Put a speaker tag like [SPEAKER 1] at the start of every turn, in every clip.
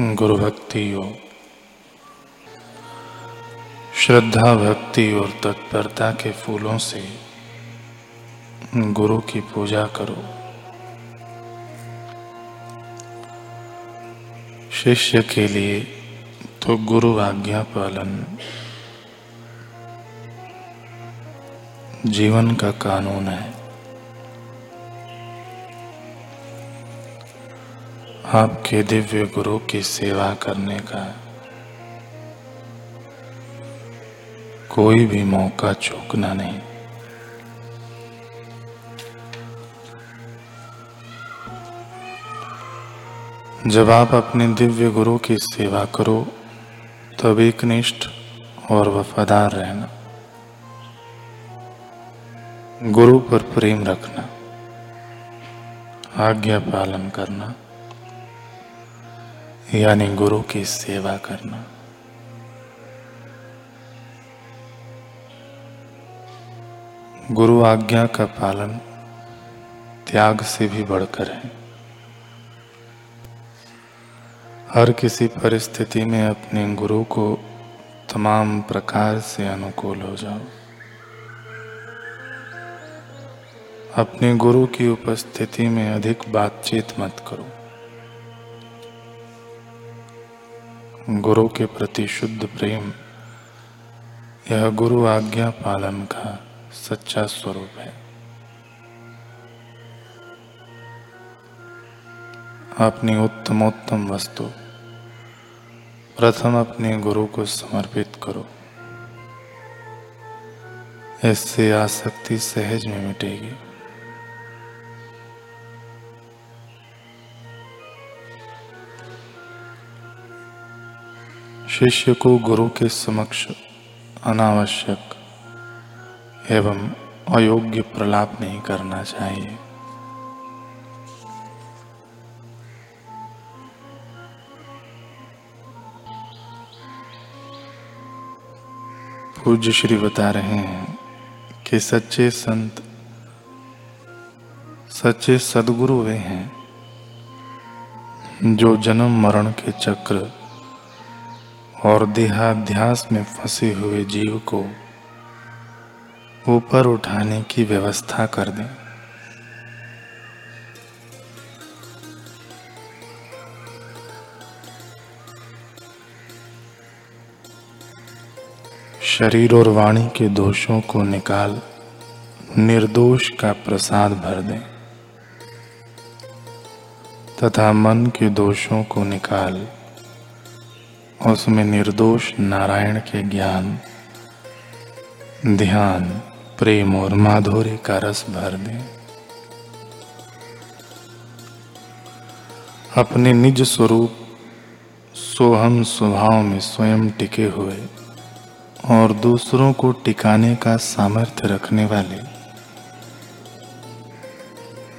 [SPEAKER 1] गुरु भक्ति योग श्रद्धा भक्ति और तत्परता के फूलों से गुरु की पूजा करो। शिष्य के लिए तो गुरु आज्ञा पालन, जीवन का कानून है। आपके दिव्य गुरु की सेवा करने का कोई भी मौका चूकना नहीं। जब आप अपने दिव्य गुरु की सेवा करो, तब एक निष्ठ और वफादार रहना। गुरु पर प्रेम रखना। आज्ञा पालन करना। यानी गुरु की सेवा करना। गुरु आज्ञा का पालन त्याग से भी बढ़कर है। हर किसी परिस्थिति में अपने गुरु को तमाम प्रकार से अनुकूल हो जाओ। अपने गुरु की उपस्थिति में अधिक बातचीत मत करो। गुरु के प्रति शुद्ध प्रेम, यह गुरु आज्ञा पालन का सच्चा स्वरूप है। अपनी उत्तमोत्तम वस्तु, प्रथम अपने गुरु को समर्पित करो। इससे आसक्ति सहज में मिटेगी। शिष्य को गुरु के समक्ष अनावश्यक एवं अयोग्य प्रलाप नहीं करना चाहिए। पूज्य श्री बता रहे हैं कि सच्चे संत, सच्चे सदगुरु वे हैं जो जन्म मरण के चक्र और देहाध्यास में फंसे हुए जीव को ऊपर उठाने की व्यवस्था कर दें। शरीर और वाणी के दोषों को निकाल, निर्दोष का प्रसाद भर दें। तथा मन के दोषों को निकाल उसमें निर्दोष नारायण के ज्ञान, ध्यान, प्रेम और माधुर्य का रस भर दें। अपने निज स्वरूप, सोहम स्वभाव में स्वयं टिके हुए और दूसरों को टिकाने का सामर्थ्य रखने वाले,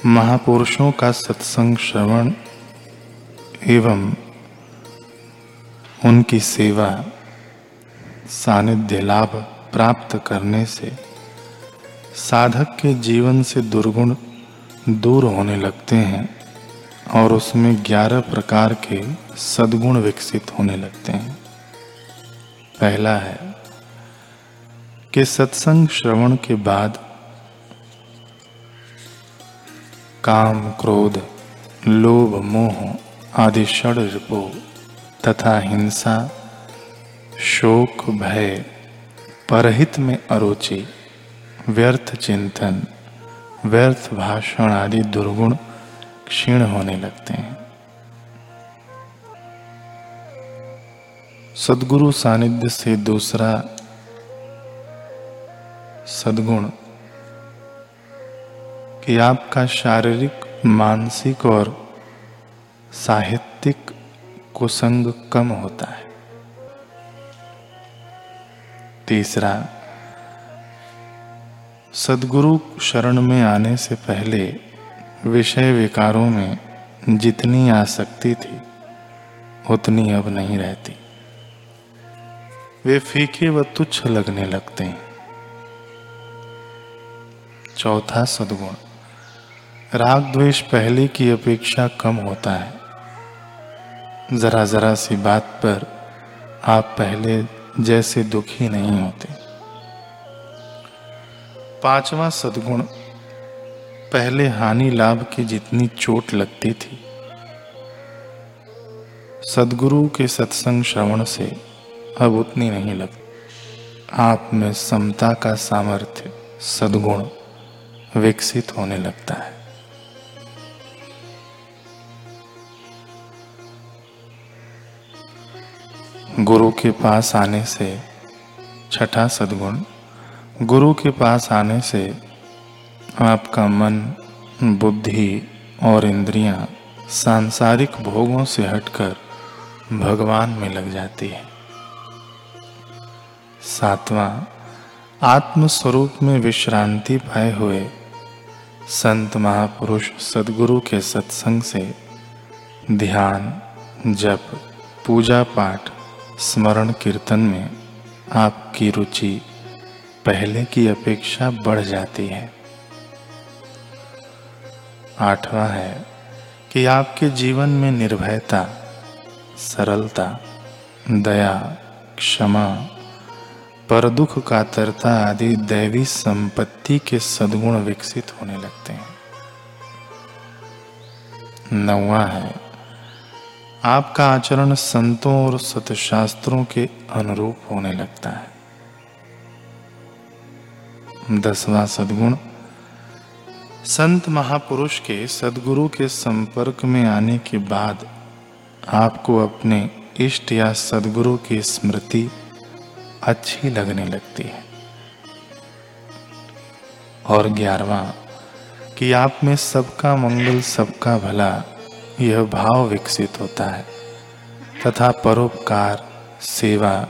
[SPEAKER 1] महापुरुषों का सत्संग श्रवण एवं उनकी सेवा, सानिध्य लाभ प्राप्त करने से साधक के जीवन से दुर्गुण दूर होने लगते हैं और उसमें ग्यारह प्रकार के सद्गुण विकसित होने लगते हैं। पहला है कि सत्संग श्रवण के बाद काम, क्रोध, लोभ, मोह आदि षड रिपो तथा हिंसा, शोक, भय, परहित में अरुचि, व्यर्थ चिंतन, व्यर्थ भाषण आदि दुर्गुण क्षीण होने लगते हैं। सदगुरु सानिध्य से दूसरा सदगुण कि आपका शारीरिक, मानसिक और साहित्यिक कुसंग कम होता है। तीसरा, सदगुरु शरण में आने से पहले विषय विकारों में जितनी आसक्ति थी, उतनी अब नहीं रहती। वे फीके व तुच्छ लगने लगते हैं। चौथा सदगुण राग द्वेष पहले की अपेक्षा कम होता है। जरा जरा सी बात पर आप पहले जैसे दुखी नहीं होते। पांचवा सदगुण, पहले हानि लाभ की जितनी चोट लगती थी। सदगुरु के सत्संग श्रवण से अब उतनी नहीं लगती आप में समता का सामर्थ्य सदगुण विकसित होने लगता है। गुरु के पास आने से, छठा सदगुण, गुरु के पास आने से आपका मन, बुद्धि और इंद्रियाँ सांसारिक भोगों से हटकर भगवान में लग जाती है। सातवां आत्म स्वरूप में विश्रांति पाए हुए संत महापुरुष सदगुरु के सत्संग से ध्यान, जप, पूजा पाठ स्मरण कीर्तन में आपकी रुचि पहले की अपेक्षा बढ़ जाती है। आठवां है कि आपके जीवन में निर्भयता, सरलता, दया, क्षमा पर दुख कातरता आदि दैवी संपत्ति के सद्गुण विकसित होने लगते हैं। नौवा है आपका आचरण संतों और सतशास्त्रों के अनुरूप होने लगता है। दसवां सद्गुण, संत महापुरुष के सदगुरु के संपर्क में आने के बाद आपको अपने इष्ट या सदगुरु की स्मृति अच्छी लगने लगती है। और ग्यारहवा, कि आप में सबका मंगल, सबका भला यह भाव विकसित होता है। तथा परोपकार, सेवा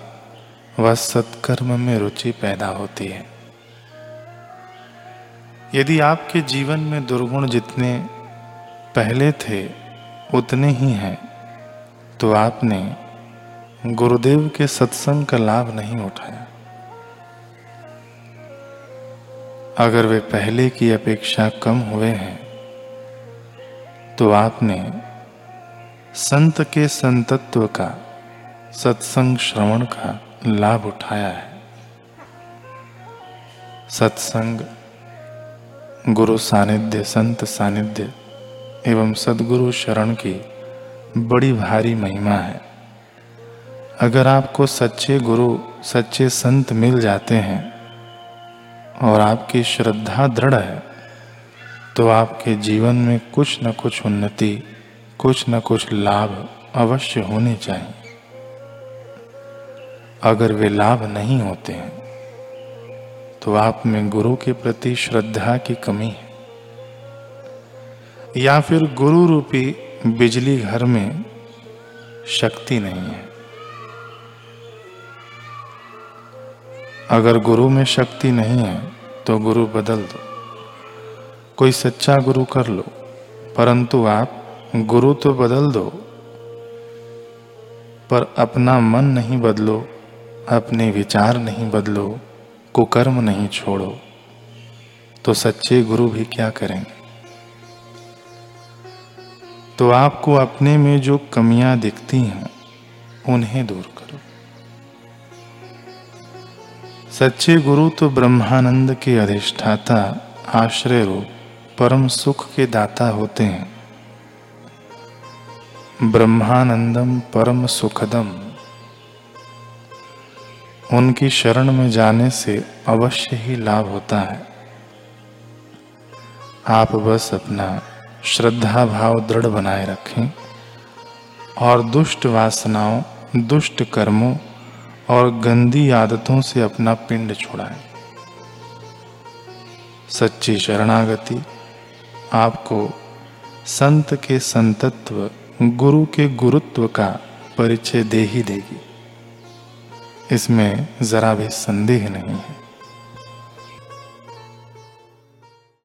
[SPEAKER 1] व सत्कर्म में रुचि पैदा होती है। यदि आपके जीवन में दुर्गुण जितने पहले थे, उतने ही हैं तो आपने गुरुदेव के सत्संग का लाभ नहीं उठाया। अगर वे पहले की अपेक्षा कम हुए हैं तो आपने संत के संतत्व का, सत्संग श्रवण का लाभ उठाया है। सत्संग, गुरु सानिध्य, संत सानिध्य एवं सदगुरु शरण की बड़ी भारी महिमा है। अगर आपको सच्चे गुरु, सच्चे संत मिल जाते हैं और आपकी श्रद्धा दृढ़ है तो आपके जीवन में कुछ न कुछ उन्नति, कुछ न कुछ लाभ अवश्य होने चाहिए। अगर वे लाभ नहीं होते हैं तो आप में गुरु के प्रति श्रद्धा की कमी है। या फिर गुरु रूपी बिजली घर में शक्ति नहीं है। अगर गुरु में शक्ति नहीं है तो गुरु बदल दो। कोई सच्चा गुरु कर लो, परंतु आप गुरु तो बदल दो। पर अपना मन नहीं बदलो, अपने विचार नहीं बदलो, कुकर्म नहीं छोड़ो। तो सच्चे गुरु भी क्या करेंगे? तो आपको अपने में जो कमियाँ दिखती हैं, उन्हें दूर करो। सच्चे गुरु तो ब्रह्मानंद के अधिष्ठाता आश्रय रूप परम सुख के दाता होते हैं। ब्रह्मानंदम परम सुखदम। उनकी शरण में जाने से अवश्य ही लाभ होता है। आप बस अपना श्रद्धा भाव दृढ़ बनाए रखें और दुष्ट वासनाओं, दुष्ट कर्मों और गंदी आदतों से अपना पिंड छुड़ाएँ। सच्ची शरणागति आपको संत के संतत्व, गुरु के गुरुत्व का परिचय दे ही देगी। इसमें जरा भी संदेह नहीं है।